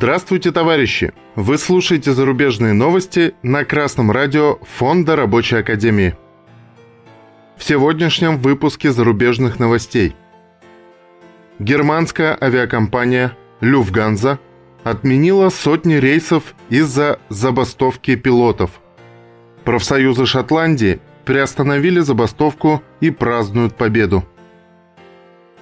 Здравствуйте, товарищи! Вы слушаете зарубежные новости на Красном радио Фонда Рабочей Академии. В сегодняшнем выпуске зарубежных новостей. Германская авиакомпания «Люфтганза» отменила сотни рейсов из-за забастовки пилотов. Профсоюзы Шотландии приостановили забастовку и празднуют победу.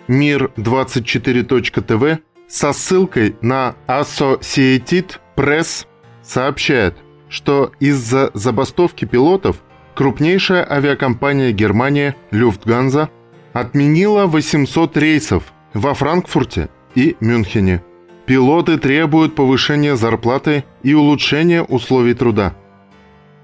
Мир 24.тв со ссылкой на Associated Press сообщает, что из-за забастовки пилотов крупнейшая авиакомпания Германия Люфтганза отменила 800 рейсов во Франкфурте и Мюнхене. Пилоты требуют повышения зарплаты и улучшения условий труда.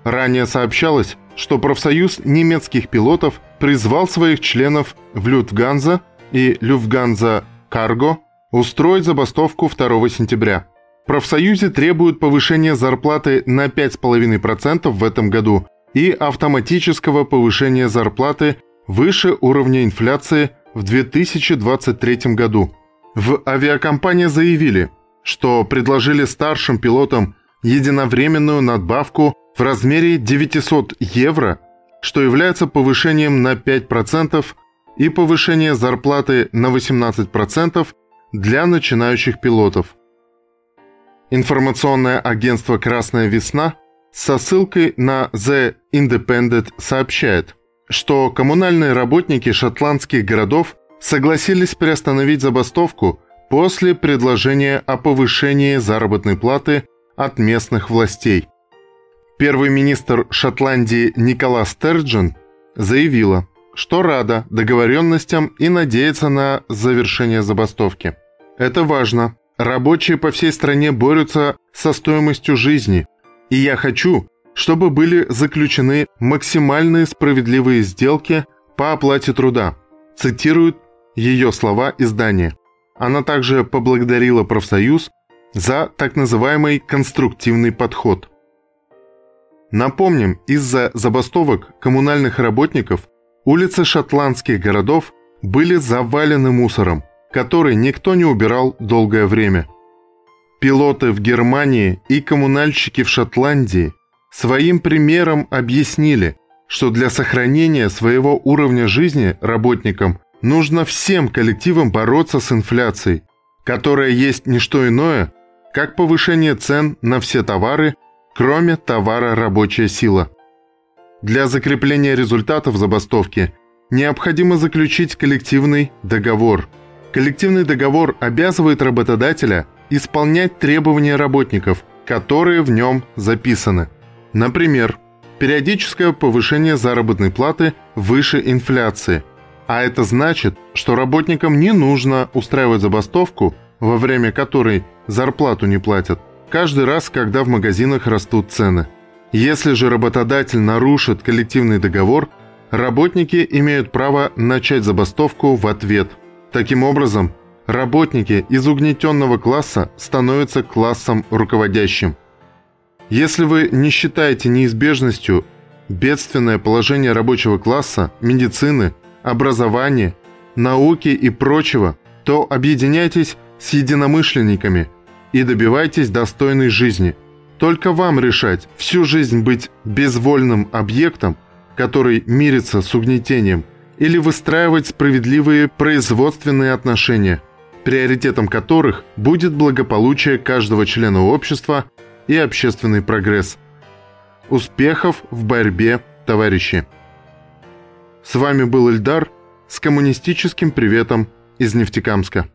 Ранее сообщалось, что профсоюз немецких пилотов призвал своих членов в Люфтганза и Люфтганза Карго устроить забастовку 2 сентября. Профсоюзы требуют повышения зарплаты на 5,5% в этом году и автоматического повышения зарплаты выше уровня инфляции в 2023 году. В авиакомпании заявили, что предложили старшим пилотам единовременную надбавку в размере 900 евро, что является повышением на 5% и повышение зарплаты на 18% для начинающих пилотов. Информационное агентство «Красная весна» со ссылкой на The Independent сообщает, что коммунальные работники шотландских городов согласились приостановить забастовку после предложения о повышении заработной платы от местных властей. Первый министр Шотландии Никола Стерджин заявила, что рада договоренностям и надеется на завершение забастовки. Это важно. Рабочие по всей стране борются со стоимостью жизни, и я хочу, чтобы были заключены максимальные справедливые сделки по оплате труда, цитирует ее слова издание. Она также поблагодарила профсоюз за так называемый конструктивный подход. Напомним, из-за забастовок коммунальных работников улицы шотландских городов были завалены мусором – который никто не убирал долгое время. Пилоты в Германии и коммунальщики в Шотландии своим примером объяснили, что для сохранения своего уровня жизни работникам нужно всем коллективам бороться с инфляцией, которая есть не что иное, как повышение цен на все товары, кроме товара рабочая сила. Для закрепления результатов забастовки необходимо заключить коллективный договор – Коллективный договор обязывает работодателя исполнять требования работников, которые в нем записаны. Например, периодическое повышение заработной платы выше инфляции. А это значит, что работникам не нужно устраивать забастовку, во время которой зарплату не платят, каждый раз, когда в магазинах растут цены. Если же работодатель нарушит коллективный договор, работники имеют право начать забастовку в ответ – Таким образом, работники из угнетенного класса становятся классом руководящим. Если вы не считаете неизбежностью бедственное положение рабочего класса, медицины, образования, науки и прочего, то объединяйтесь с единомышленниками и добивайтесь достойной жизни. Только вам решать, всю жизнь быть безвольным объектом, который мирится с угнетением, или выстраивать справедливые производственные отношения, приоритетом которых будет благополучие каждого члена общества и общественный прогресс. Успехов в борьбе, товарищи! С вами был Эльдар с коммунистическим приветом из Нефтекамска.